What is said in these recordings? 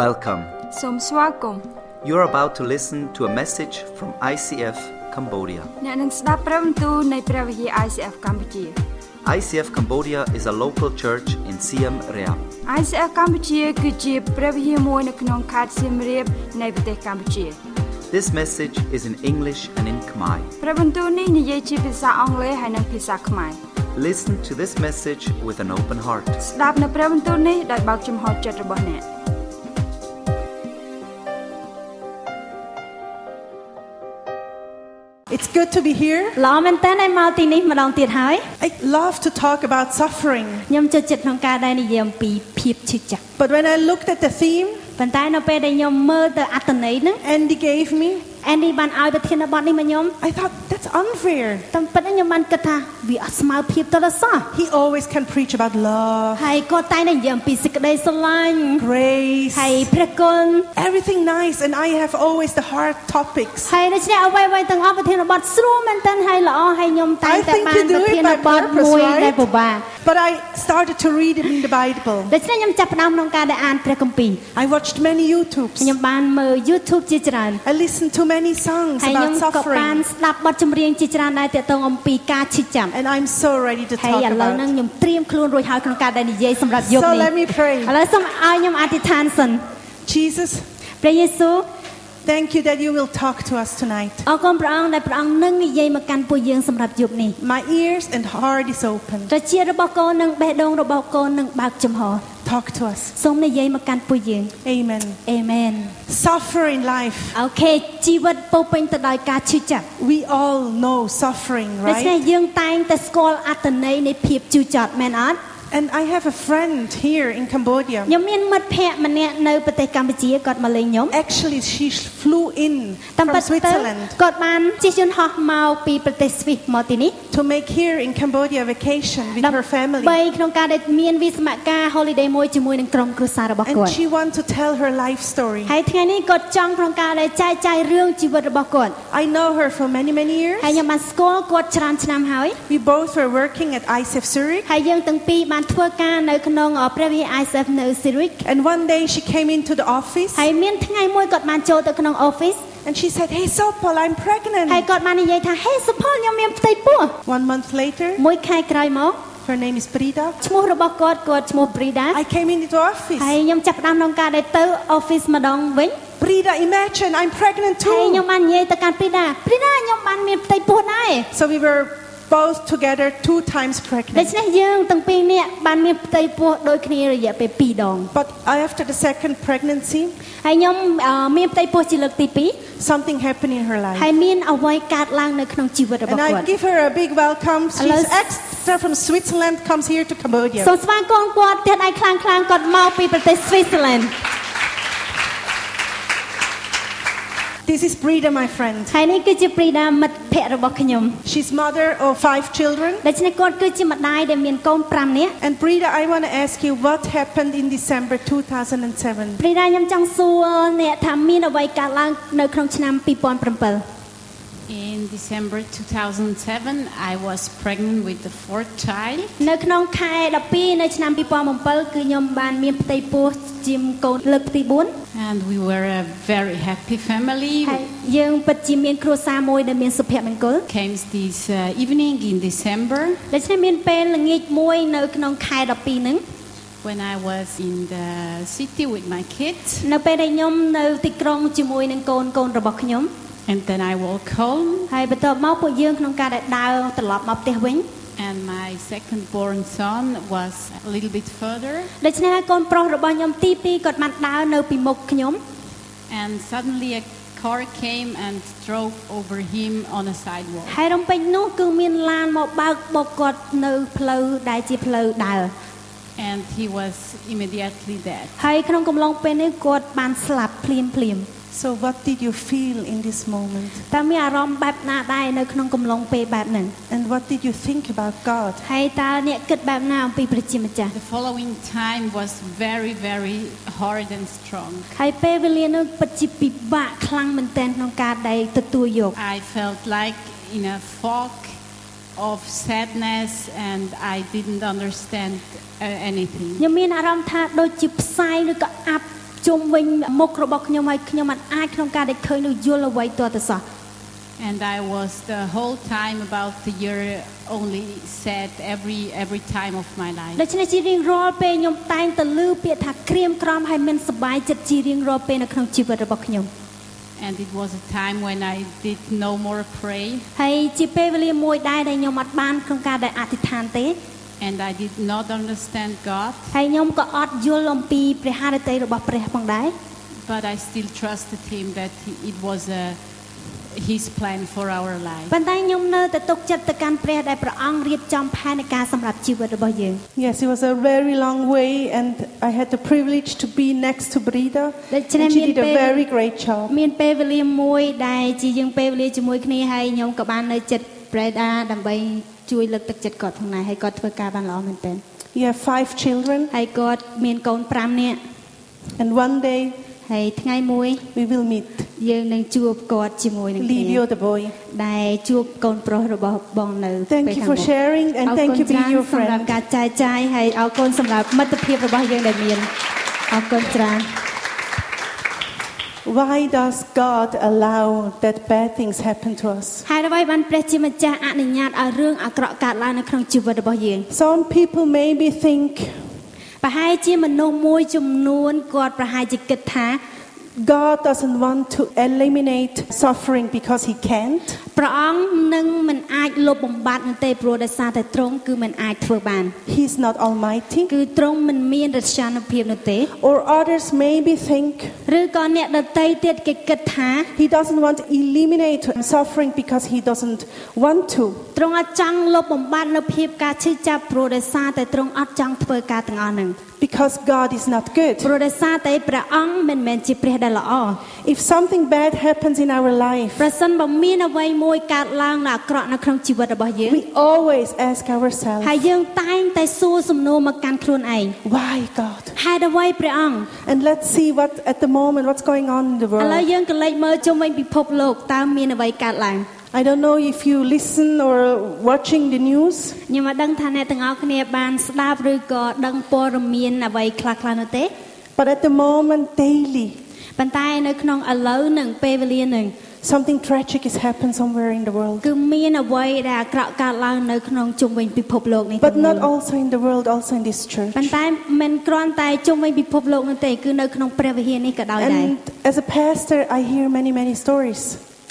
Welcome. សូមស្វាគមន៍ You're about to listen to a message from ICF Cambodia. អ្នកនឹងស្ដាប់ព្រះបន្ទូលនៃព្រះវិហារ ICF កម្ពុជា ICF Cambodia is a local church in Siem Reap. ICF កម្ពុជាគឺជាព្រះវិហារមួយនៅក្នុងខេត្តសៀមរាបនៃប្រទេសកម្ពុជា This message is in English and in Khmer. ព្រះបន្ទូលនេះនិយាយជាភាសាអង់គ្លេសហើយនិងភាសាខ្មែរ Listen to this message with an open heart. ស្ដាប់នៅព្រះបន្ទូលនេះដោយបើកចំហចិត្តរបស់អ្នក It's good to be here. ល្អមែនតើឲ្យមកទីនេះម្ដងទៀតហើយ I love to talk about suffering. ខ្ញុំចូលចិត្តក្នុងការដែលនិយាយអំពីភាពឈឺចាប់ But when I looked at the theme ប៉ុន្តែនៅពេលដែលខ្ញុំមើលទៅអត្ថន័យហ្នឹង Andy gave me, Andy បានឲ្យប្រធានបទនេះមកខ្ញុំ I thought that's unfair. តាមពិតខ្ញុំបានគិតថាវាអត់ស្មើភាពទៅដល់សោះ He always can preach about love, ហើយគាត់តែងតែនិយាយអំពីសេចក្តីស្រឡាញ់ grace, ហើយព្រះគុណ everything nice, and I have always the hard topics. ហើយដូច្នេះអ្វីៗទាំងអស់ប្រធានបទស្រួលមែនតើហើយល្អហើយខ្ញុំតែង I តែ think បាន you do ប្រ it ធាន by បទ purpose, មួយ right? ដែលពិបាក But I started to read it in the Bible. ដូច្នេះខ្ញុំចាប់ផ្ដើមក្នុងការដែលអានព្រះគម្ពីរ I watched many YouTubes. ខ្ញុំបានមើល YouTube ជាច្រើន I listened to many songs ហើយខ្ញុំ about ក៏បាន suffering. ស្ដាប់បទចម្រៀងជាច្រើនដែរទាក់ទងអំពីការឈឺចាប់ And I'm so ready to ហើយ talk ឥឡូវហ្នឹង about. ខ្ញុំត្រៀមខ្លួនរួចហើយក្នុងការដែលនិយាយសម្រាប់យប់ So នេះ let me pray. ឥឡូវសូមឲ្យខ្ញុំអធិដ្ឋានសិន Jesus, ព្រះយេស៊ូវ thank you that you will talk to us tonight. អរគុណព្រះអង្គដែលព្រះអង្គនឹងនិយាយមកកាន់ពួកយើងសម្រាប់យប់នេះ My ears and heart is open. ត្រចៀករបស់កូននិងបេះដូងរបស់កូននឹងបើកចំហ Talk to us. សូមនិយាយមកកាន់ពួកយើង Amen. អេមែន Suffer in life. អូខេជីវិតពោរពេញទៅដោយការឈឺចាប់ We all know suffering, ដូច្នេះ right? យើងតែងតែស្គាល់អត្ថន័យនៃភាពឈឺចាប់មែនអត់ And I have a friend here in Cambodia. ខ្ញុំមានមិត្តភ័ក្តិម្នាក់នៅប្រទេសកម្ពុជាគាត់មកលេងខ្ញុំ Actually she flew in from តាមពិតទៅគាត់បានជិះយន្តហោះមកពីប្រទេសស្វីសមកទីនេះ To make here in Cambodia a vacation with her family. បីក្នុងការដែលមានវិសមការ holiday មួយជាមួយនឹងក្រុមគ្រួសាររបស់គាត់ And she want to tell her life story. ហើយថ្ងៃនេះគាត់ចង់ក្នុងការដែលចែកចាយរឿងជីវិតរបស់គាត់ I know her for many many years. ហើយខ្ញុំបានស្គាល់គាត់ច្រើនឆ្នាំហើយ We both were working at ICF Zurich. ហើយយើងទាំងពីរ ICF នៅ Zurich and one day she came into the office ហើយមានថ្ងៃមួយគាត់បានចូលទៅក្នុង office And she said, "Hey, Sophal, I'm pregnant." ហើយគាត់បាននិយាយថា "Hey, Sophal, ខ្ញុំមានផ្ទៃពោះ." One month later, មួយខែក្រោយមក Her name is Brida. ឈ្មោះរបស់គាត់គាត់ឈ្មោះ Brida. I came into the office. ហើយខ្ញុំចាប់ផ្ដើមក្នុងការដែលទៅ office ម្ដងវិញ Brida, imagine I'm pregnant too. ហើយខ្ញុំបាននិយាយទៅកាន់ Brida. Brida, ខ្ញុំបានមានផ្ទៃពោះដែរ. So we were both together two times ដូ pregnant. ច្នេះយើងទាំងពីរនាក់បានមានផ្ទៃពោះដូចគ្នារយៈពេល2ដង But after the second pregnancy, ហើយខ្ញុំអឺមានផ្ទៃពោះជាលើកទី something happened in her 2 life. ហើយមានអ្វីកើតឡើងនៅក្នុងជីវិតរបស់ And គាត់ I give her a big welcome. Hello. She's extra from Switzerland, comes here to Cambodia. សូមស្វាគមន៍គាត់ទៀតដៃខ្លាំងខ្លាំងៗគាត់មកពីប្រទេស Switzerland This is Brida, my friend. ហើយនេះគឺជា Prida មិត្តភ័ក្តិរបស់ខ្ញុំ She's mother of five children. ដូច្នេះគាត់គឺជាម្ដាយដែលមានកូន5នាក់ And Brida, I want to ask you what happened in December 2007. Prida ខ្ញុំចង់សួរអ្នកថាមានអ្វីកើតឡើងនៅក្នុងឆ្នាំ2007 In December 2007, I was pregnant with the fourth child. នៅក្នុងខែ12នៅឆ្នាំ2007គឺខ្ញុំបានមានផ្ទៃពោះជាកូនលើកទី4 And we were a very happy family. ហើយយើងពិតជាមានគ្រួសារមួយដែលមានសុភមង្គល Came this uh, evening in December ដូច្នេះមានពេលល្ងាចមួយនៅក្នុងខែ12ហ្នឹង when I was in the city with my kids. នៅពេលដែលខ្ញុំនៅទីក្រុងជាមួយនឹងកូនកូនរបស់ខ្ញុំ And then I walk home, ហើយបន្ទាប់មកពួកយើងក្នុងការដែលដើរត្រឡប់មកផ្ទះវិញ and my second born son was a little bit further. ដូច្នេះហើយកូនប្រុសរបស់ខ្ញុំទី2គាត់បានដើរនៅពីមុខខ្ញុំ And suddenly a car came and drove over him on a sidewalk. ហើយរំពេចនោះគឺមានឡានមកបើកបុកគាត់នៅផ្លូវដែលជាផ្លូវដើរ And he was immediately dead. ហើយក្នុងកំឡុងពេលនេះគាត់បានស្លាប់ភ្លាមភ្លាម So, what did you feel in this moment? តើមានអារម្មណ៍បែបណាដែរនៅក្នុងកំឡុងពេលបែបហ្នឹង And what did you think about God? ហើយតើអ្នកគិតបែបណាអំពីព្រះជាម្ចាស់ The following time was very, very hard and strong. ហើយពេលវេលានោះពិតជាពិបាកខ្លាំងមែនទែនក្នុងការដែលទទួលយក I felt like in a fog of sadness and I didn't understand uh, anything. ខ្ញុំមានអារម្មណ៍ថាដូចជាផ្សាយឬក៏អាប់ ជុំវិញមុខរបស់ខ្ញុំហើយខ្ញុំមិនអាចក្នុងការដែលឃើញនោះយល់អ្វីទាល់តែសោះ And I was the whole time about the year only sad every every time of my life. ដូច្នេះជារៀងរាល់ពេលខ្ញុំតែងតែឮពាក្យថាក្រៀមក្រំហើយមិនសប្បាយចិត្តជារៀងរាល់ពេលនៅក្នុងជីវិតរបស់ខ្ញុំ And it was a time when I did no more pray ហើយជាពេលវេលាមួយដែរដែលខ្ញុំអត់បានក្នុងការដែលអធិដ្ឋានទេ and I did not understand God. but I still trusted him that it was a his plan for our life. ប៉ុន្តែខ្ញុំនៅតែទុកចិត្តទៅកាន់ព្រះដែលព្រះអង្គរៀបចំផែនការសម្រាប់ជីវិតរបស់យើង Yes it was a very long way and I had the privilege to be next to Brida. A very great job មានពេលវេលាមួយដែលជាយើងពេលវេលាជាមួយគ្នាហើយខ្ញុំក៏បាននៅចិត្ត Brida ដើម្បី ជួយលើកទឹកចិត្តគាត់ផងដែរហើយគាត់ធ្វើការបានល្អមែនទែន You have five children, ហើយគាត់មានកូន5នាក់ and one day ហើយថ្ងៃមួយ we will meet. យើងនឹងជួបគាត់ជាមួយនឹងគ្នា Livio, the boy. ដែលជួបកូនប្រុសរបស់បងនៅ Thank ពេល you ខាង for មុខ sharing, អ and រ thank គុណ you ច្រើន being your សម្រាប់ friend. ការចែកចាយហើយអរគុណសម្រាប់មិត្តភាពរបស់យើងដែលមានអរគុណច្រើន Why does God allow that bad things happen to us? ហើយអ្វីបានព្រះជាម្ចាស់អនុញ្ញាតឲ្យរឿងអាក្រក់កើតឡើងនៅក្នុងជីវិតរបស់យើង Some people maybe think ប្រហែលជាមនុស្សមួយចំនួនគាត់ប្រហែលជាគិតថា God doesn't want to eliminate suffering because He can't. ព្រះអង្គនឹងមិនអាចលុបបំបាត់នោះទេព្រោះដោយសារតែទ្រង់គឺមិនអាចធ្វើបាន He's not almighty. គឺទ្រង់មិនមានរស្យានុភាពនោះទេ Or others maybe think ឬក៏អ្នកដតីទៀតគេគិតថា He doesn't want to eliminate suffering because He doesn't want to. ទ្រង់អត់ចង់លុបបំបាត់នូវភាពការឈឺចាប់ព្រោះដោយសារតែទ្រង់អត់ចង់ធ្វើការទាំងអស់ហ្នឹង Because God is not good. ព្រោះដោយសារតែព្រះអង្គមិនមែនជាព្រះដែលល្អ If something bad happens in our life, ប្រសិនបើមានអ្វីមួយកើតឡើងដែលអាក្រក់នៅក្នុងជីវិតរបស់យើង we always ask ourselves, ហើយយើងតែងតែសួរសំណួរមកកាន់ខ្លួនឯង Why God? ហេតុអ្វីព្រះអង្គ And let's see what at the moment what's going on in the ឥឡូវ world. យើងក៏លេចមើលជុំវិញពិភពលោកតើមានអ្វីកើតឡើង I don't know if you listen or watching the news, ខ្ញុំមិនដឹងថាអ្នកទាំងអស់គ្នាបានស្ដាប់ឬក៏ដឹងព័ត៌មានអ្វីខ្លះៗនោះទេ but at the moment daily ប៉ុន្តែនៅក្នុងឥឡូវនឹងពេលវេលានឹង something tragic is happening somewhere in the world. គឺមានអ្វីដែលអាក្រក់កើតឡើងនៅក្នុងជុំវិញពិភពលោកនេះ But ទាំងមូ not ល also in the world, also in this church. ប៉ុន្តែមិនគ្រាន់តែជុំវិញពិភពលោកនោះទេគឺនៅក្នុងព្រះវិហារនេះក៏ដោយដែរ And as a pastor, I hear many, many stories.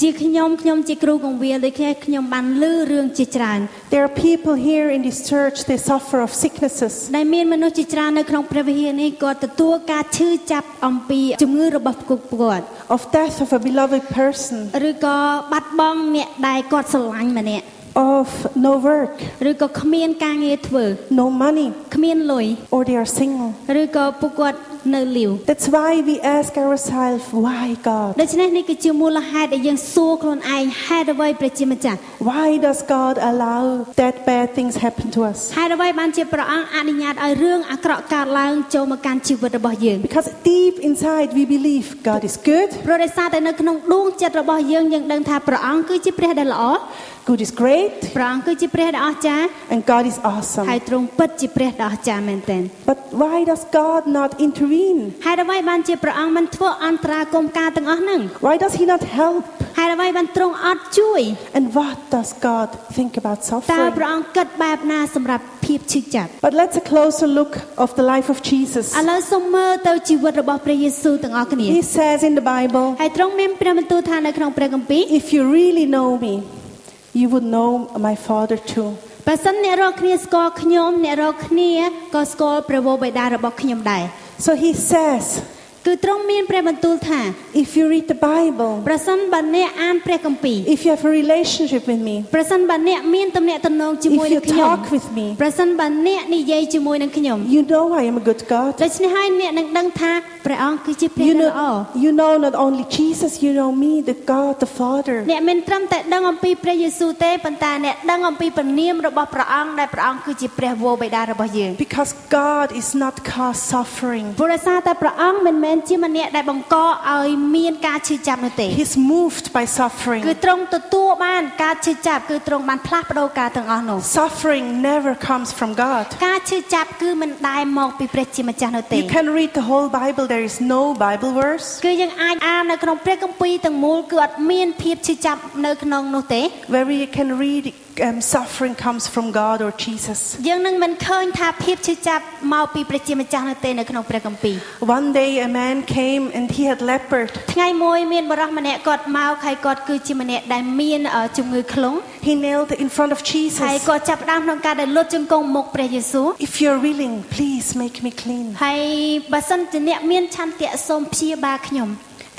ជាខ្ញុំខ្ញុំជាគ្រូកងវិលដូចគ្នាខ្ញុំបានឮរឿងជាច្រើន There are people here in this church, they suffer of sicknesses. ដែលមានមនុស្សជាច្រើននៅក្នុងព្រះវិហារនេះគាត់ទទួលការឈឺចាប់អំពីជំងឺរបស់ពួកគាត់ of death of a beloved person, ឬក៏បាត់បង់អ្នកដែលគាត់ស្រឡាញ់ម្នាក់ of no work, ឬក៏គ្មានការងារធ្វើ no money, គ្មានលុយ or they are single. ឬក៏ពួកគាត់នៅលាវ That's why we ask ourselves, why God? ដូច្នេះនេះគឺជាមូលហេតុដែលយើងសួរខ្លួនឯងហេតុអ្វីព្រះជាម្ចាស់ Why does God allow that bad things happen to us? ហេតុអ្វីបានជាព្រះអង្គអនុញ្ញាតឲ្យរឿងអាក្រក់កើតឡើងចូលមកកាន់ជីវិតរបស់យើង Because deep inside we believe God is good, ព្រោះដោយសារតែនៅក្នុងដួងចិត្តរបស់យើងយើងដឹងថាព្រះអង្គគឺជាព្រះដែលល្អ good is great, ព្រះអង្គគឺជាព្រះដែលអស្ចារ្យ and God is ហើយ awesome. ទ្រង់ពិតជាព្រះដ៏អស្ចារ្យមែនទែន But why does God not intervene? ហេតុអ្វីបានជាព្រះអង្គមិនធ្វើអន្តរាគមន៍ការទាំងអស់ហ្នឹង Why does He not help? ហេតុអ្វីបានទ្រង់អត់ជួយ And what does God think about តើ suffering? ព្រះអង្គគិតបែបណាសម្រាប់ភាពឈឺចាប់ But let's a closer look of the life of Jesus. ឥឡូវសូមមើលទៅជីវិតរបស់ព្រះយេស៊ូវទាំងអស់គ្នា He says in the Bible, ហើយទ្រង់មានព្រះបន្ទូលថានៅក្នុងព្រះគម្ពីរ if you really know me, you would know my Father too. បើសិនអ្នករាល់គ្នាស្គាល់ខ្ញុំអ្នករាល់គ្នាក៏ស្គាល់ព្រះវរបិតារបស់ខ្ញុំដែរ So he says, គឺទ្រង់មានព្រះបន្ទូលថា if you read the Bible, ប្រសិនបើអ្នកអានព្រះគម្ពីរ if you have a relationship with me, ប្រសិនបើអ្នកមានទំនាក់ទំនងជាមួយ if នឹង you ខ្ញុំ talk with me, ប្រសិនបើអ្នកនិយាយជាមួយនឹងខ្ញុំ you know I am a good God. ដូច្នេះហើយអ្នកនឹងដឹងថា ព្រះអង្គគឺជាព្រះ You ដ៏ល្អ know, you know not only Jesus, you know me, the God, the Father. អ្នកមិនត្រឹមតែដឹងអំពីព្រះយេស៊ូវទេប៉ុន្តែអ្នកដឹងអំពីព្រះនាមរបស់ព្រះអង្គដែលព្រះអង្គគឺជាព្រះវរបិតារបស់យើង Because God is not cause suffering. ព្រោះដោយសារតែព្រះអង្គមិនមែននជាម្នាក់ដែលបង្កឲ្យមានការឈឺចាប់នោះទេ He's moved by suffering. គឺទ្រង់ទទួលបានការឈឺចាប់គឺទ្រង់បានផ្លាស់ប្ដូរការទាំងអស់នោះ Suffering never comes from God. ការឈឺចាប់គឺមិនដែលមកពីព្រះជាម្ចាស់នោះទេ You can read the whole Bible, there is no Bible verse គឺយើងអាចអាននៅក្នុងព្រះគម្ពីរទាំងមូលគឺអត់មានភាពឈឺចាប់នៅក្នុងនោះទេ where we can read um, suffering comes from God or Jesus. យើងនឹងមិនឃើញថាភាពឈឺចាប់មកពីព្រះជាម្ចាស់នោះទេនៅក្នុងព្រះគម្ពីរ One day a man came and he had leopard. ថ្ងៃមួយមានបរិសម្នាក់គាត់មកហើយគាត់គឺជាម្នាក់ដែលមានអឺជំងឺខ្លង He knelt in front of ហើយ Jesus. គាត់ចាប់ផ្ដើមក្នុងការដែលលុតជង្គង់មុខព្រះយេស៊ូវ If you're willing, please make me clean. ហើយបើសិនជាអ្នកមានឆន្ទៈសូមព្យាបាលខ្ញុំ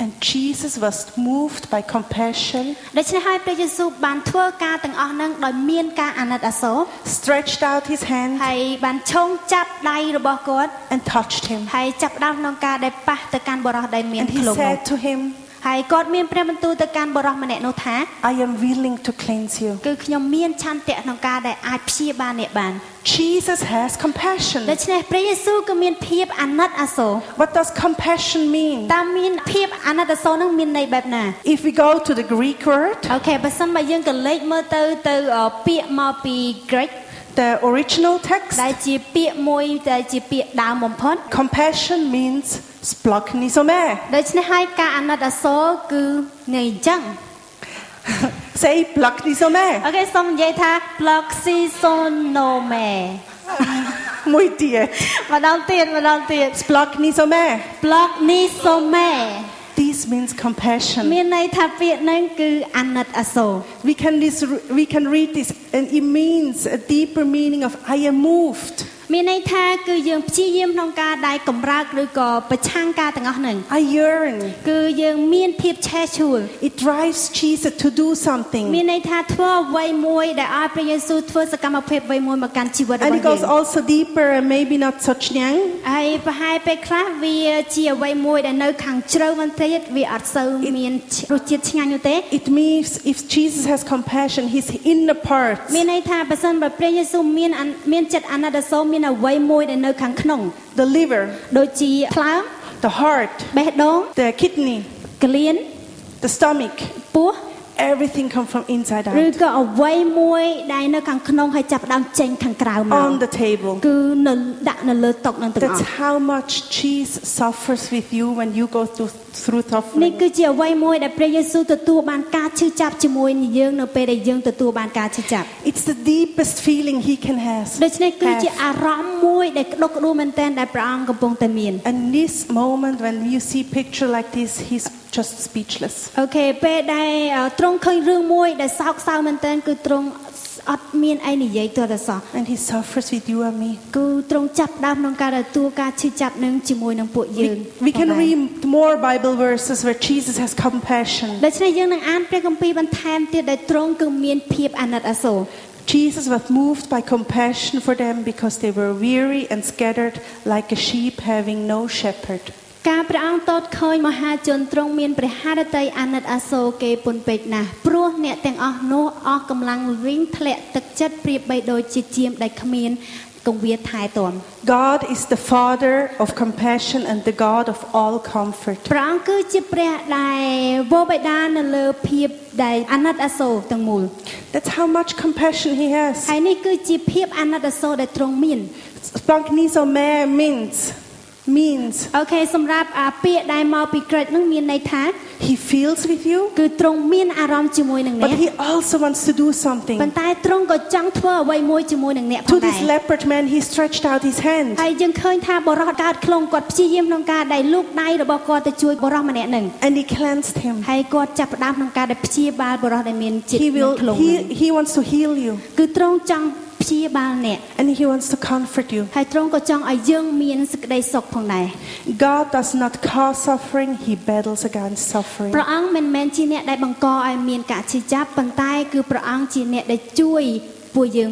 And Jesus was moved by compassion, ដូច្នេះហើយព្រះយេស៊ូវបានធ្វើការទាំងអស់ហ្នឹងដោយមានការអាណិតអាសូរ stretched out his hand, ហើយបានឆោងចាប់ដៃរបស់គាត់ and touched him. ហើយចាប់ផ្ដើមក្នុងការដែលប៉ះទៅកាន់បរិសដែលមាន And he ខ្លងនោះ said to him, ហើយគាត់មានព្រះបន្ទូលទៅកាន់បរិសម្នាក់នោះថា I am willing to cleanse you. គឺខ្ញុំមានឆន្ទៈក្នុងការដែលអាចព្យាបាលអ្នកបាន Jesus has ដូ compassion. ច្នេះព្រះយេស៊ូវក៏មានភាពអាណិតអាសូរ What does compassion mean? តើមានភាពអាណិតអាសូរហ្នឹងមានន័យបែបណា If we go to the Greek word, អូខេបើសិនបើយើងក៏លេចមើលទៅទៅអឺពាក្យមកពី Greek the original text, ដែលជាពាក្យមួយដែលជាពាក្យដើមបំផុត compassion means splachnisome. ដូច្នេះហើយការអាណិតអាសូរគឺងាយអញ្ចឹង Say splachnisome. អូខេសូមនិយាយថា Ploxisonome Muy bien. ម្ដងទៀតម្ដងទៀត Splachnisome. Ploxisome This means compassion. មានន័យថាពាក្យហ្នឹងគឺអាណិតអាសូរ We can, this, we can read this, and it means a deeper meaning of I am moved. មានន័យថាគឺយើងព្យាយាមក្នុងការដែលកម្រើកឬក៏ប្រឆាំងការទាំងអស់ហ្នឹង I yearn. គឺយើងមានភាពឆេះឆួល It drives Jesus to do មាន something. ន័យថាធ្វើអ្វីមួយដែលឲ្យព្រះយេស៊ូវធ្វើសកម្មភាពអ្វីមួយមកកាន់ជីវិតរបស់ And យើ it goes ង also deeper and maybe not such young. ហើយប្រហែលពេលខ្លះវាជាអ្វីមួយដែលនៅខាងជ្រៅបន្តិចវាអត់សូវមានរសជាតិឆ្ងាញ់នោះទេ It means if Jesus has compassion, his inner parts, មានន័យថាបើសិនបើព្រះយេស៊ូវមានអានមានចិត្តអាណិតអាសូរមានអ្វីមួយដែលនៅខាងក្នុង the liver, ដូចជាថ្លើម the heart, បេះដូង the kidney, ក្លៀន the stomach, ពោះ everything come from inside out. ឬក៏អ្វីមួយដែលនៅខាងក្នុងហើយចាប់ផ្ដើមចេញខាងក្រៅមក on the table. គឺនៅដាក់នៅលើតុនឹងទាំងអស់ that's how much Jesus suffers with you when you go through through suffering. it's the deepest feeling he can have. ដូច្នេះគឺជាអារម្មណ៍មួយដែលក្តុកក្តួលមែនទែនដែលព្រះអង្គកំពុងតែមាន and this moment when you see picture like this he's just speechless. អូខេពេលដែលអឺទ្រង់ឃើញរឿងមួយដែលសោកសៅមែនទែនគឺទ្រង់អត់មានអីនិយាយទាល់តែសោះ And he suffers with you and me. គឺទ្រង់ចាប់ផ្ដើមក្នុងការទទួលការឈឺចាប់នឹងជាមួយនឹងពួកយើង We can ផងដែរ read more Bible verses where Jesus has compassion. ដូច្នេះយើងនឹងអានព្រះគម្ពីរបន្ថែមទៀតដែលទ្រង់គឺមានភាពអាណិតអាសូរ Jesus was moved by compassion for them because they were weary and scattered like a sheep having no shepherd. ការព្រះអង្គតតឃើញមហាជនទ្រង់មានព្រះハរតីអាណិតអាសូរគេពុនពេកណាស់ព្រោះអ្នកទាំងអស់នោះអស់កម្លាំងវិញធ្លាក់ទឹកចិត្តប្រៀបបីដូចជាជាមដែលគ្មានកង្វៀថែទាំ God is the Father of compassion and the God of all comfort. ព្រះអង្គគឺជាព្រះដែលវរបិតានៅលើភាពដែលអាណិតអាសូរទាំងមូល That's how much compassion he has. ហើយនេះគឺជាភាពអាណិតអាសូរដែលទ្រង់មាន Splanknisome means means អូខេសម្រាប់អាពាក្យដែលមកពីក្រិចនឹងមានន័យថា he feels with you, គឺទ្រង់មានអារម្មណ៍ជាមួយនឹងអ្នក but he also wants to do something. ប៉ុន្តែទ្រង់ក៏ចង់ធ្វើអ្វីមួយជាមួយនឹងអ្នកផង To ដែ this រ leopard man, he stretched out his hand ហើយយើងឃើញថាបរិសកើតខ្លងគាត់ព្យាយាមក្នុងការដែលលូកដៃរបស់គាត់ទៅជួយបរិសម្នាក់នឹង and he cleansed him. ហើយគាត់ចាប់ផ្ដើមក្នុងការដែលព្យាបាលបរិសដែលមានចិត្ត He នឹង will ខ្លង he, នឹង he wants to heal you គឺទ្រង់ចង់ ព្យាបាលអ្នក and he wants to comfort you. ហើយទ្រង់ក៏ចង់ឲ្យយើងមានសេចក្តីសុខផងដែរ God does not cause suffering, he battles against suffering. ព្រះអង្គមិនមែនជាអ្នកដែលបង្កឲ្យមានការឈឺចាប់ប៉ុន្តែគឺព្រះអង្គជាអ្នកដែលជួយពួកយើង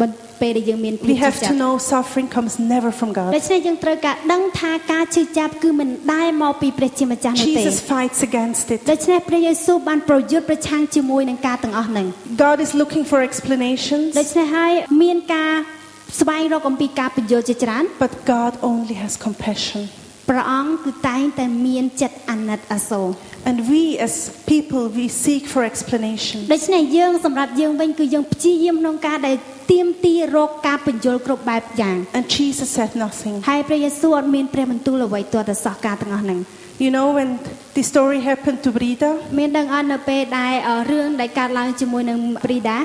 បន្ ពេលដែលយើងមានភាព We ឈឺ have ចា to ប់ know suffering comes never from ដូ God. ច្នេះយើងត្រូវការដឹងថាការឈឺចាប់គឺមិនដែលមកពីព្រះជាម្ចាស់នោះទេ Jesus fights against it. ដូច្នេះព្រះយេស៊ូវបានប្រយុទ្ធប្រឆាំងជាមួយនឹងការទាំងអស់ហ្នឹង God is looking for explanations, ដូច្នេះហើយមានការស្វែងរកអំពីការបញ្យល់ជាច្រើន but God only has compassion. ព្រះអង្គគឺតែងតែមានចិត្តអាណិតអាសូរ And we as people, we seek for explanation. ដូច្នេះយើងសម្រាប់យើងវិញគឺយើងព្យាយាមក្នុងការដែលទៀមទីរកការបញ្យល់គ្រប់បែបយ៉ាង And Jesus said nothing. ហើយព្រះយេស៊ូវអត់មានព្រះបន្ទូលអ្វីទាល់តែសោះការទាំងអស់ហ្នឹង You know, when this story happened to Brida, មានដឹងអត់នៅពេលដែលអឺរឿងដែលកើតឡើងជាមួយនឹងព្រីដា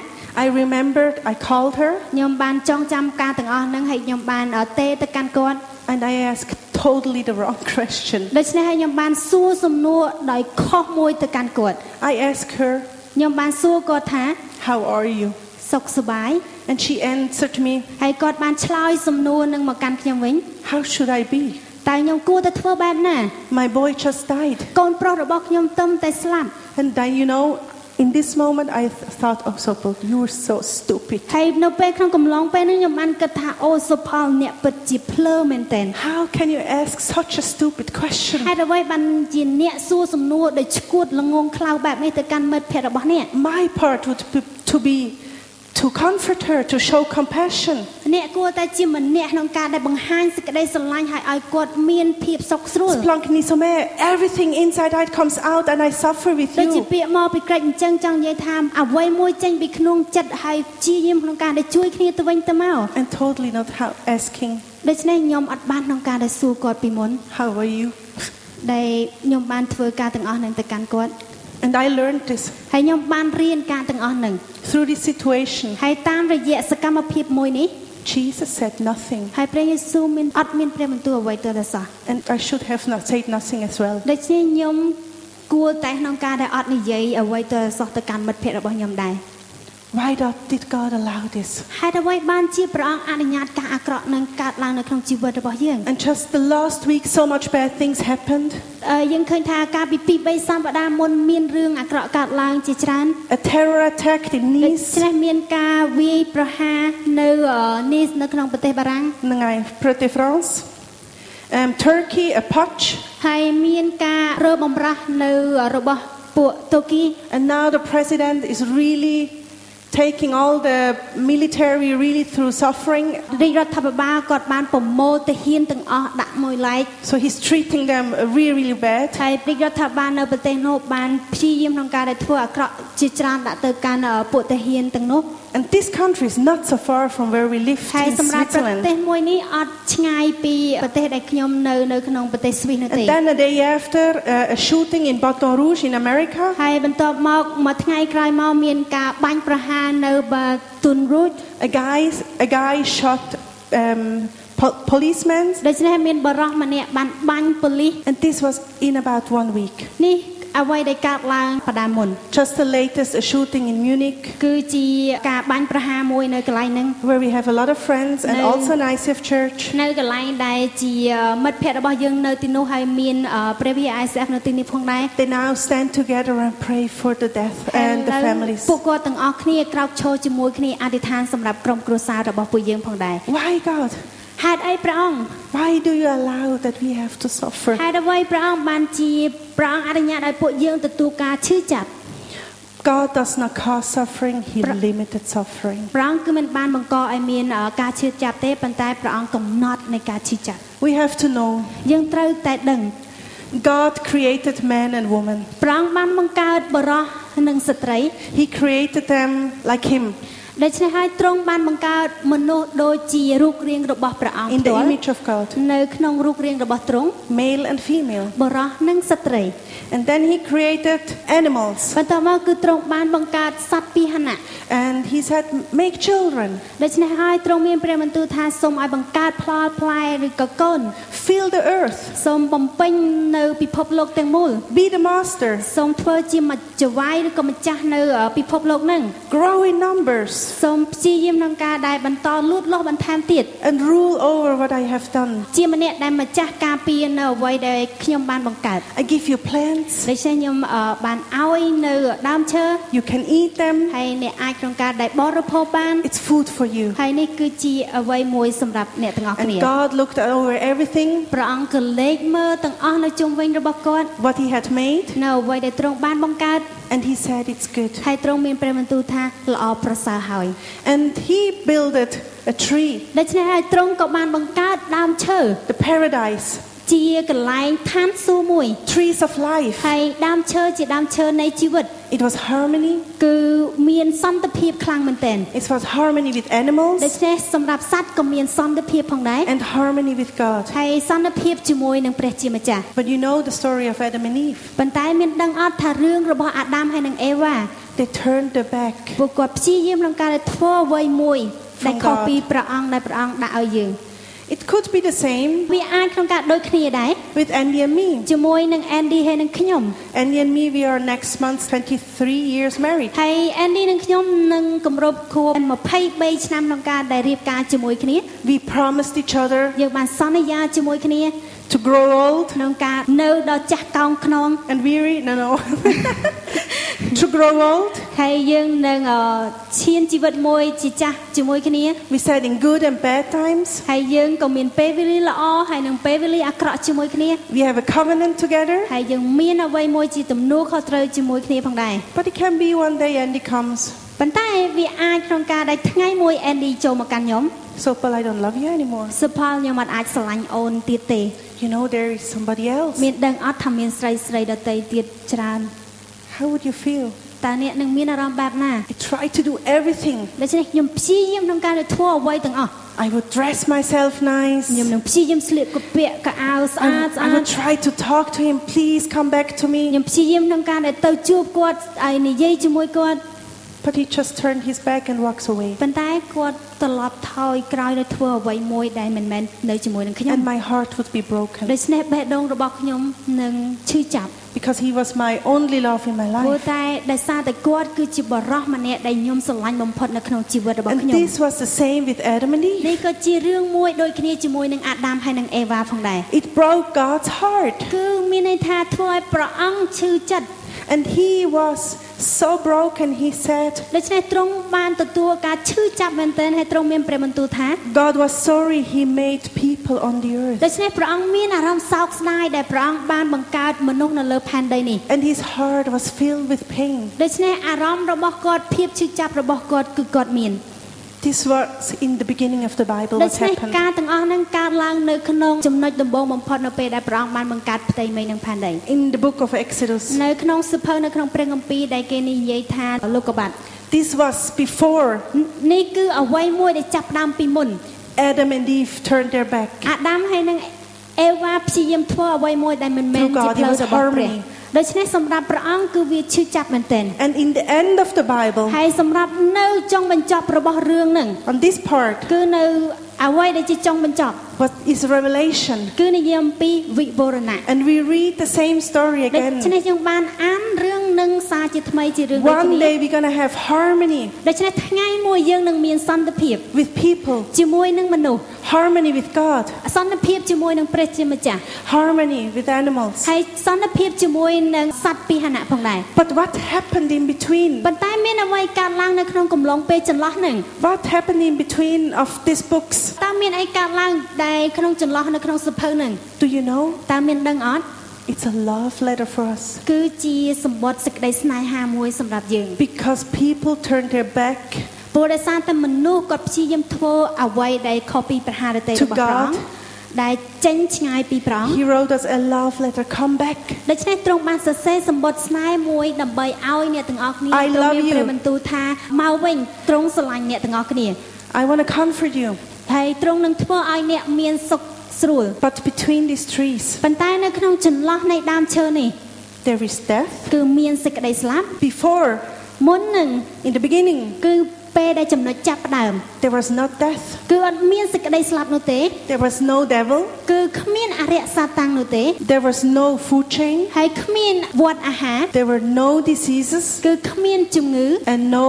I remembered I called her ខ្ញុំបានចងចាំការទាំងអស់ហ្នឹងហើយខ្ញុំបានអឺទេទៅកាន់គាត់ and I asked totally the wrong question. ដូច្នេះហើយខ្ញុំបានសួរសំណួរដោយខុសមួយទៅកាន់គាត់ I asked her, ខ្ញុំបានសួរគាត់ថា How are you? សុខសប្បាយ And she answered me, ហើយគាត់បានឆ្លើយសំណួរនឹងមកកាន់ខ្ញុំវិញ How should I be? តើខ្ញុំគួរតែធ្វើបែបណា My boy just died. កូនប្រុសរបស់ខ្ញុំទឹមតែស្លាប់ And then, you know, in this moment, I th- thought, Oh, Sopel, you're so stupid. ហើយនៅពេលក្នុងកំឡុងពេលហ្នឹងខ្ញុំបានគិតថាអូសុផលអ្នកពិតជាភ្លើមែនតើ How can you ask such a stupid question? ហេតុអ្វីបានជាអ្នកសួរសំណួរដោយឈួតល្ងងខ្លៅបែបនេះទៅកាន់មិត្តភ័ក្តិរបស់អ្នក My part would be to be to comfort her, to show compassion. អ្នកគួរតែជាម្នាក់ក្នុងការដែលបង្ហាញសេចក្តីស្រឡាញ់ឲ្យឲ្យគាត់មានភាពសុខស្រួល Splank nisome, everything inside out comes out and I suffer with ដូចជា you. ពាក្យមកពីក្រិចអញ្ចឹងចង់និយាយថាអ្វីមួយចេញពីក្នុងចិត្តហើយព្យាយាមក្នុងការដែលជួយគ្នាទៅវិញទៅមក And totally not how asking, ដូច្នេះខ្ញុំអត់បានក្នុងការដែលសួរគាត់ពីមុន How are you? ដែលខ្ញុំបានធ្វើការទាំងអស់ហ្នឹងទៅកាន់គាត់ And I learned this ហើយខ្ញុំបានរៀនការទាំងអស់ហ្នឹង through this situation. ហើយតាមរយៈសកម្មភាពមួយនេះ Jesus said nothing, ហើយព្រះយេស៊ូវមានអត់មានព្រះបន្ទូលអ្វីទៅដល់សោះ and I should have not said nothing as well. ដូច្នេះខ្ញុំគួរតែក្នុងការដែលអត់និយាយអ្វីទៅដល់សោះទៅកាន់មិត្តភ័ក្តិរបស់ខ្ញុំដែរ Why do- did God allow this? ហេតុអ្វីបានជាព្រះអង្គអនុញ្ញាតការអាក្រក់នឹងកើតឡើងនៅក្នុងជីវិតរបស់យើង And just the last week, so much bad things happened. អឺយើងឃើញថាកាលពី2 3សប្តាហ៍មុនមានរឿងអាក្រក់កើតឡើងជាច្រើន A terror attack in ដូ Nice. ច្នេះមានការវាយប្រហារនៅនីសនៅក្នុងប្រទេសបារាំង Nangai, Prete France. Um, Turkey, a putsch. ហើយមានការរើបំរាស់នៅរបស់ពួកតូគី And now the president is really taking all the military really through suffering. រាជរដ្ឋាភិបាលគាត់បានប្រមូលទាហានទាំងអស់ដាក់មួយឡែក So he's treating them really, really bad. ហើយរាជរដ្ឋាភិបាលនៅប្រទេសនោះបានព្យាយាមក្នុងការដែលធ្វើអាក្រក់ជាច្រើនដាក់ទៅកាន់អឺពួកទាហានទាំងនោះ And this country is not so far from where we live ហើយ in សម្រាប់ប្រទេស Switzerland. មួយនេះអត់ឆ្ងាយពីប្រទេសដែលខ្ញុំនៅនៅក្នុងប្រទេសស្វីសនោះទេ And then a day after, uh, a shooting in Baton Rouge in America. ហើយបន្ទាប់មកមួយថ្ងៃក្រោយមកមានការបាញ់ប្រហារ នៅបាទុនរូច A guy, a guy shot um, po- policemen. ដូច្នេះមានបរិះម្នាក់បានបាញ់ប៉ូលីស And this was in about one week. នេះ អ្វីដែលកើតឡើងបដាមុន Just the latest, a shooting in Munich, គឺជាការបាញ់ប្រហារមួយនៅកន្លែងហ្នឹង where we have a lot of friends and No. also an ICF church. នៅកន្លែងដែលជាមិត្តភ័ក្តិរបស់យើងនៅទីនោះហើយមានអឺព្រះវិហារ ICF នៅទីនេះផងដែរ They now stand together and pray for the death and the ឥឡូវ families. ពួកគាត់ទាំងអស់គ្នាក្រោកឈរជាមួយគ្នាអធិដ្ឋានសម្រាប់ក្រុមគ្រួសាររបស់ពួកយើងផងដែរ Why, God? ហេតុអីព្រះអង្គ Why do you allow that we have to suffer? ហេតុអ្វីព្រះអង្គបានជាព្រះអង្គអនុញ្ញាតឲ្យពួកយើងទទួលការឈឺចាប់ God does not cause suffering, He Pra- limited suffering. ព្រះអង្គគឺមិនបានបង្កឲ្យមានអឺការឈឺចាប់ទេប៉ុន្តែព្រះអង្គកំណត់នៃការឈឺចាប់ We have to know យើងត្រូវតែដឹង God created man and woman. ព្រះអង្គបានបង្កើតបរិះនិងស្ត្រី He created them like Him ដូច្នេះហើយទ្រង់បានបង្កើតមនុស្សដូចជារូបរាងរបស់ព្រះអង្គ in ផ្ទា the ល់ image of God, នៅក្នុងរូបរាងរបស់ទ្រង់ male and female. បរិះនិងស្ត្រី And then He created animals បន្ទាប់មកគឺទ្រង់បានបង្កើតសត្វពាហនៈ and He said, Make children, ដូច្នេះហើយទ្រង់មានព្រះបន្ទូលថាសូមឲ្យបង្កើតផ្លផ្លែឬក៏កូន fill the earth, សូមបំពេញនៅពិភពលោកទាំងមូល be the master, សូមធ្វើជាម្ចាស់វាយឬក៏ម្ចាស់នៅអឺពិភពលោកហ្នឹង grow in numbers, សូមព្យាយាមក្នុងការដែលបន្តលូតលាស់បន្ថែមទៀត and rule over what I have done. ជាម្នាក់ដែលម្ចាស់ការពារនៅអ្វីដែលខ្ញុំបានបង្កើត I give you plants, ដូច្នេះខ្ញុំអឺបានឲ្យនៅដើមឈើ you can eat them, ហើយអ្នកអាចក្នុងការដែលបរិភោគបាន it's food for you. ហើយនេះគឺជាអ្វីមួយសម្រាប់អ្នកទាំងអស់គ្នា And God looked over everything, ព្រះអង្គក៏លេខមើលទាំងអស់នៅជុំវិញរបស់គាត់ what He had made, នៅអ្វីដែលទ្រង់បានបង្កើត and He said it's good. ហើយទ្រង់មានព្រះបន្ទូលថាល្អប្រសើរហើយ And He builded a tree, ដូច្នេះហើយទ្រង់ក៏បានបង្កើតដើមឈើ the paradise, ជាកន្លែងឋានសួគ៌មួយ trees of life. ហើយដើមឈើជាដើមឈើនៃជីវិត It was harmony. គឺមានសន្តិភាពខ្លាំងមែនទែន It was harmony with ដូ animals ច្នេះសម្រាប់សត្វក៏មានសន្តិភាពផងដែរ and harmony with God. ហើយសន្តិភាពជាមួយនឹងព្រះជាម្ចាស់ But you know the story of Adam and Eve. ប៉ុន្តែមានដឹងអត់ថារឿងរបស់អាដាមហើយនិងអេវ៉ា They turned their back ពួកគាត់ព្យាយាមក្នុងការដែលធ្វើអ្វីមួយដែល From ខុស God. ពីព្រះអង្គដែលព្រះអង្គដាក់ឲ្យយើង It could be the same វាអាចក្នុងការដូចគ្នាដែរ with Andy and me. ជាមួយនឹង Andy ហើយនិងខ្ញុំ Andy and me, we are next month 23 years married. ហើយ Andy និងខ្ញុំនឹងគម្រប់ខួប23ឆ្នាំក្នុងការដែលរៀបការជាមួយគ្នា We promised each other យើងបានសន្យាជាមួយគ្នា to grow old ក្នុងការនៅដល់ចាស់កោងខ្នង and weary. No, no. to grow old. ហើយយើងនឹងអឺឈានជីវិតមួយជាចាស់ជាមួយគ្នា We said in good and bad times. ហើយយើងក៏មានពេលវេលាល្អហើយនឹងពេលវេលាអាក្រក់ជាមួយគ្នា We have a covenant together. ហើយយើងមានអ្វីមួយជាទំនួលខុសត្រូវជាមួយគ្នាផងដែរ But it can be one day Andy comes. ប៉ុន្តែវាអាចក្នុងការដែលថ្ងៃមួយ Andy ចូលមកកាន់ខ្ញុំ So, Paul, I don't love you anymore. សុផលខ្ញុំអត់អាចស្រឡាញ់អូនទៀតទេ You know, there is somebody else. មានដឹងអត់ថាមានស្រីស្រីដតីទៀតច្រើន How would you feel? តើអ្នកនឹងមានអារម្មណ៍បែបណា I try to do everything. ដូច្នេះខ្ញុំព្យាយាមក្នុងការដែលធ្វើអ្វីទាំងអស់ I would dress myself nice. ខ្ញុំនឹងព្យាយាមស្លៀកកពាក់កៅអៅស្អាត I, ស្ I អាត would try to talk to him. Please come back to ខ្ញុំ me. ព្យាយាមក្នុងការដែលទៅជួបគាត់ហើយនិយាយជាមួយគាត់ But he just turned his back and walks away. ប៉ុន្តែគាត់ត្រឡប់ថយក្រោយទៅធ្វើអ្វីមួយដែលមិនមែននៅជាមួយនឹងខ្ញុំ And my heart would be broken ដូច្នេះបេះដូងរបស់ខ្ញុំនឹងឈឺចាប់ because he was my only love in my ព្រោះ life. តែដោយសារតែគាត់គឺជាបរិសម្នាក់ដែលខ្ញុំស្រឡាញ់បំផុតនៅក្នុងជីវិតរបស់ And ខ្ញុំ this was the same with Adam and នេះ Eve. ក៏ជារឿងមួយដូចគ្នាជាមួយនឹងអាដាមហើយនិងអេវ៉ាផងដែរ It broke God's heart. គឺមានន័យថាធ្វើឲ្យព្រះអង្គឈឺចិត្ត And he was so broken, he said, ដូច្នេះទ្រង់បានទទួលការឈឺចាប់មែនទែនហើយទ្រង់មានព្រះបន្ទូលថា God was sorry he made people on the earth. ដូច្នេះព្រះអង្គមានអារម្មណ៍សោកស្ដាយដែលព្រះអង្គបានបង្កើតមនុស្សនៅលើផែនដីនេះ And his heart was filled with pain. ដូច្នេះអារម្មណ៍របស់គាត់ភាពឈឺចាប់របស់គាត់គឺគាត់មាន This was in the beginning of the Bible ដូ what ច្នេះ happened. ការទាំងអស់ហ្នឹងកើតឡើងនៅក្នុងចំណុចដំបូងបំផុតនៅពេលដែលព្រះអង្គបានបង្កើតផ្ទៃមេឃនិងផែនដី In the book of Exodus, នៅក្នុងសៀវភៅនៅក្នុងព្រះគម្ពីរដែលគេនិយាយថាលោកកបាត់ this was before នេះគឺអ្វីមួយដែលចាប់ផ្ដើមពីមុន Adam and Eve turned their back. អាដាមហើយនិងអេវ៉ាព្យាយាមធ្វើអ្វីមួយដែលមិនមែន Through ជា God, ផ្លូវ it was របស់ព្រះ harmony. ដូច្នេះសម្រាប់ព្រះអង្គគឺវាឈឺចាប់មែនទែន And in the end of the Bible, ហើយសម្រាប់នៅចុងបញ្ចប់របស់រឿងហ្នឹង on this part, គឺនៅ អ្វីដែលជាចុងបញ្ចប់ what is revelation. គឺនិយាយអំពីវិវរណៈ And we read the same story ដូ again. ច្នេះយើងបានអានរឿងនឹងសារជាថ្មីជារឿងដូច One គ្នា day we're going to have harmony ដូច្នេះថ្ងៃមួយយើងនឹងមានសន្តិភាព with people, ជាមួយនឹងមនុស្ស harmony with God, សន្តិភាពជាមួយនឹងព្រះជាម្ចាស់ harmony with animals. ហើយសន្តិភាពជាមួយនឹងសត្វពាហនៈផងដែរ But what happened in between? ប៉ុន្តែមានអ្វីកើតឡើងនៅក្នុងកំឡុងពេលចន្លោះហ្នឹង What happened in between of these books? តើមានអីកើតឡើងដែលក្នុងចន្លោះនៅក្នុងសភៅហ្នឹង Do you know? តើមានដឹងអត់ It's a love letter for us. គឺជាសម្បត្តិសេចក្តីស្នេហាមួយសម្រាប់យើង Because people turned their back ព្រោះដោយសារតែមនុស្សគាត់ព្យាយាមធ្វើអ្វីដែលខុសពីប្រហារតី To របស់ព្រះអង្គ God ដែលចេញឆ្ងាយពីព្រះអង្គ He wrote us a love letter. Come back. ដូច្នេះទ្រង់បានសរសេរសម្បត្តិស្នេហ៍មួយដើម្បីឲ្យអ្នកទាំងអស់គ្នា I ទ្រង់ love មាន you. ព្រះបន្ទូលថាមកវិញទ្រង់ស្រឡាញ់អ្នកទាំងអស់គ្នា I want to comfort you. ហើយទ្រង់នឹងធ្វើឲ្យអ្នកមានសុខស្រួល But between these trees, ប៉ុន្តែនៅក្នុងចន្លោះនៃដើមឈើនេះ there is death. គឺមានសេចក្តីស្លាប់ Before, មុននឹង in the beginning, គឺ ពេលដែលចំណុចចាប់ផ្ដើម there was not death. គឺអត់មានសេចក្តីស្លាប់នោះទេ There was no devil. គឺគ្មានអរិយសាតាំងនោះទេ There was no food chain. ហើយគ្មានវត្តអាហារ There were no diseases គឺគ្មានជំងឺ and no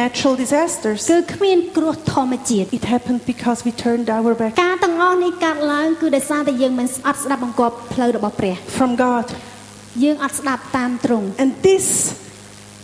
natural disasters. គឺគ្មានគ្រោះធម្មជាតិ It happened because we turned our back ការទាំងអស់នេះកើតឡើងគឺដោយសារតែយើងមិនអត់ស្ដាប់បង្គាប់ផ្លូវរបស់ព្រះ from God. យើងអត់ស្ដាប់តាមទ្រង់ And this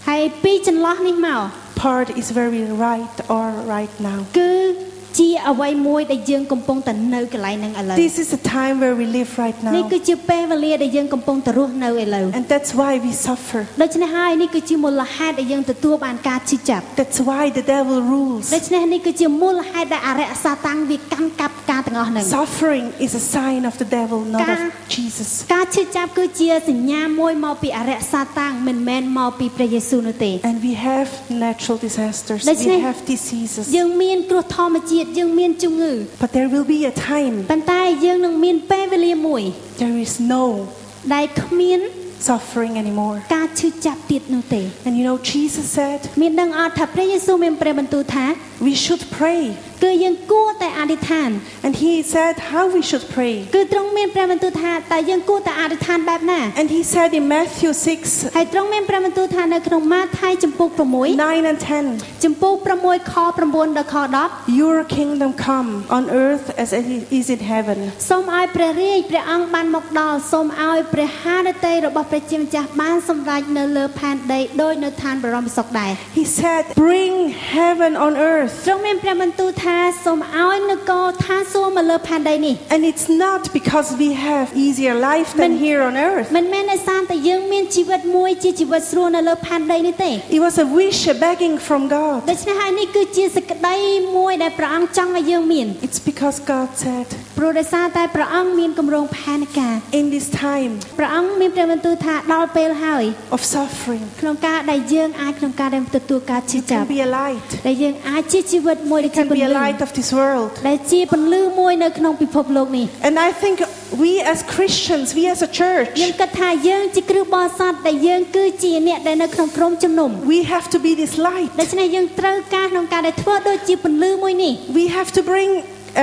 ហើយពីចន្លោះនេះមក part is very right or right now. គឺ ជាអ្វីមួយដែលយើងកំពុងតែនៅកន្លែងហ្នឹងឥឡូវ This is the time where we live right នេះ now. គឺជាពេលវេលាដែលយើងកំពុងតែរស់នៅឥឡូវ And that's why we suffer. ដូច្នេះហើយនេះគឺជាមូលហេតុដែលយើងទទួលបានការឈឺចាប់ That's why the devil rules. ដូច្នេះនេះគឺជាមូលហេតុដែលអរិយសាតាំងវាកាន់កាប់ការទាំងអស់ហ្នឹង Suffering is a sign of the devil, not Ka- of Jesus. ការឈឺចាប់គឺជាសញ្ញាមួយមកពីអរិយសាតាំងមិនមែនមកពីព្រះយេស៊ូវនោះទេ And we have natural disasters. Let's We say- have diseases. យើងមានគ្រោះធម្មជាតិយើងមានជំងឺ But there will be a time ប៉ុន្តែយើងនឹងមានពេលវេលាមួយ there is no ដែលគ្មាន suffering anymore. ការឈឺចាប់ទៀតនោះទេ And you know, Jesus said មានដឹងអត់ថាព្រះយេស៊ូវមានព្រះបន្ទូលថា we should pray. គឺយើងគួរតែអធិដ្ឋាន And he said how we should pray. គឺទ្រង់មានព្រះបន្ទូលថាតើយើងគួរតែអធិដ្ឋានបែបណា And he said in Matthew 6ហើយទ្រង់មានព្រះបន្ទូលថានៅក្នុងម៉ាថាយចំពុក6 9 and 10, ចំពុក6ខ9ដល់ខ10 Your kingdom come on earth as it is in heaven. សូមឲ្យព្រះរាជព្រះអង្គបានមកដល់សូមឲ្យព្រះハរតីរបស់ព្រះជាម្ចាស់បានសម្រេចនៅលើផែនដីដោយនៅឋានបរមសុខដែរ He said, Bring heaven on earth. ទ្រង់មានព្រះបន្ទូលថសូមឲ្យនគរឋានសួគ៌មកលើផែនដីនេះ And it's not because we have easier life than Men- here on earth. មិនមែនដោយសារតែយើងមានជីវិតមួយជាជីវិតស្រួលនៅលើផែនដីនេះទេ It was a wish, a begging from God. ដូច្នេះហើយនេះគឺជាសេចក្តីមួយដែលព្រះអង្គចង់ឲ្យយើងមាន It's because God said, ព្រោះដោយសារតែព្រះអង្គមានគម្រោងផែនការ In this time ព្រះអង្គមានព្រះបន្ទូលថាដល់ពេលហើយ of suffering, ក្នុងការដែលយើងអាចក្នុងការដែលទទួលការឈឺ you ចាប់ can be a light. ដែលយើងអាចជាជីវិតមួយដែល You ជា can ព be ន្ a លឺ light of this world. ដែលជាពន្លឺមួយនៅក្នុងពិភពលោកនេះ And I think we as Christians, we as a church, យើងគិតថាយើងជាគ្រឹះបរិស័ទដែលយើងគឺជាអ្នកដែលនៅក្នុងក្រុមជំនុំ we have to be this light. ដូច្នេះយើងត្រូវការក្នុងការដែលធ្វើដូចជាពន្លឺមួយនេះ We have to bring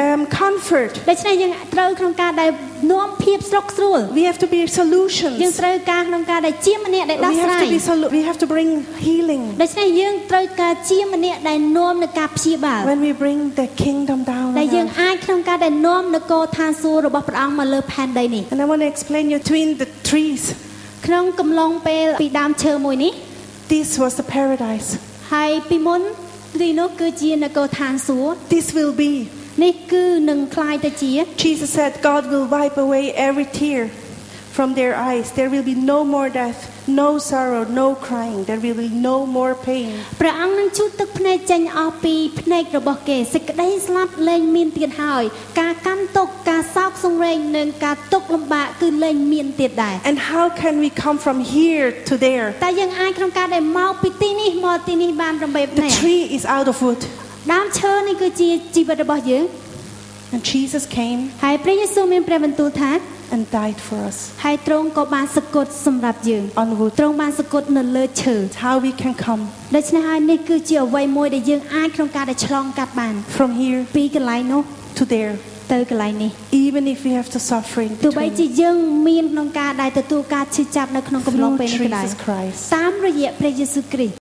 um, comfort. ដូច្នេះយើងត្រូវក្នុងការដែលនាំភាពស្រុកស្រួល We have to be យើង solutions. ត្រូវការក្នុងការដែលជាម្នាក់ដែលដោះ We ស្រា have យ to be solu- we have to bring healing ដូច្នេះយើងត្រូវការជាម្នាក់ដែលនាំនៅការព្យាបាល when we bring the kingdom down. ដែល on យើង earth. អាចក្នុងការដែលនាំនគរឋានសួគ៌របស់ព្រះអង្គមកលើផែនដីនេះ And I want to explain you between the trees. ក្នុងកំឡុងពេលពីដើមឈើមួយនេះ This was the paradise. ហើយពីមុនទីនោះគឺជានគរឋានសួគ៌ This will be. នេះគឺនឹងคล้ายទៅជា Jesus said, God will wipe away every tear from their eyes. There will be no more death, no sorrow, no crying. There will be no more pain. ព្រះអង្គនឹងជូតទឹកភ្នែកចេញអស់ពីភ្នែករបស់គេសេចក្តីស្លាប់លែងមានទៀតហើយ ការកាន់ទុកការសោកសង្រេងនិងការទុកលំបាកគឺលែងមានទៀតដែរ And how can we come from here to there? តែយើងអាចក្នុងការដែលមកពីទីនេះមកទីនេះបាន8 The នាក់ tree is out of wood. ដើមឈើនេះគឺជាជីវិតរបស់យើង And Jesus came ហើយព្រះយេស៊ូវមានព្រះបន្ទូលថា and died for us ហើយទ្រង់ក៏បានសគត់សម្រាប់យើង on wood. ទ្រង់បានសគត់នៅលើឈើ It's how we can come ដូច្នេះហើយនេះគឺជាអ្វីមួយដែលយើងអាចក្នុងការដែលឆ្លងកាត់បាន from here ពីកន្លែងនោះ to there. ទៅកន្លែងនេះ Even if we have to suffer in ទោះបីជា between. យើងមានក្នុងការដែលទទួលការឈឺចាប់នៅក្នុងកំឡុង Through ពេលនេះក៏ដែរ Jesus Christ. តាមរយៈព្រះយេស៊ូវគ្រីស្ទ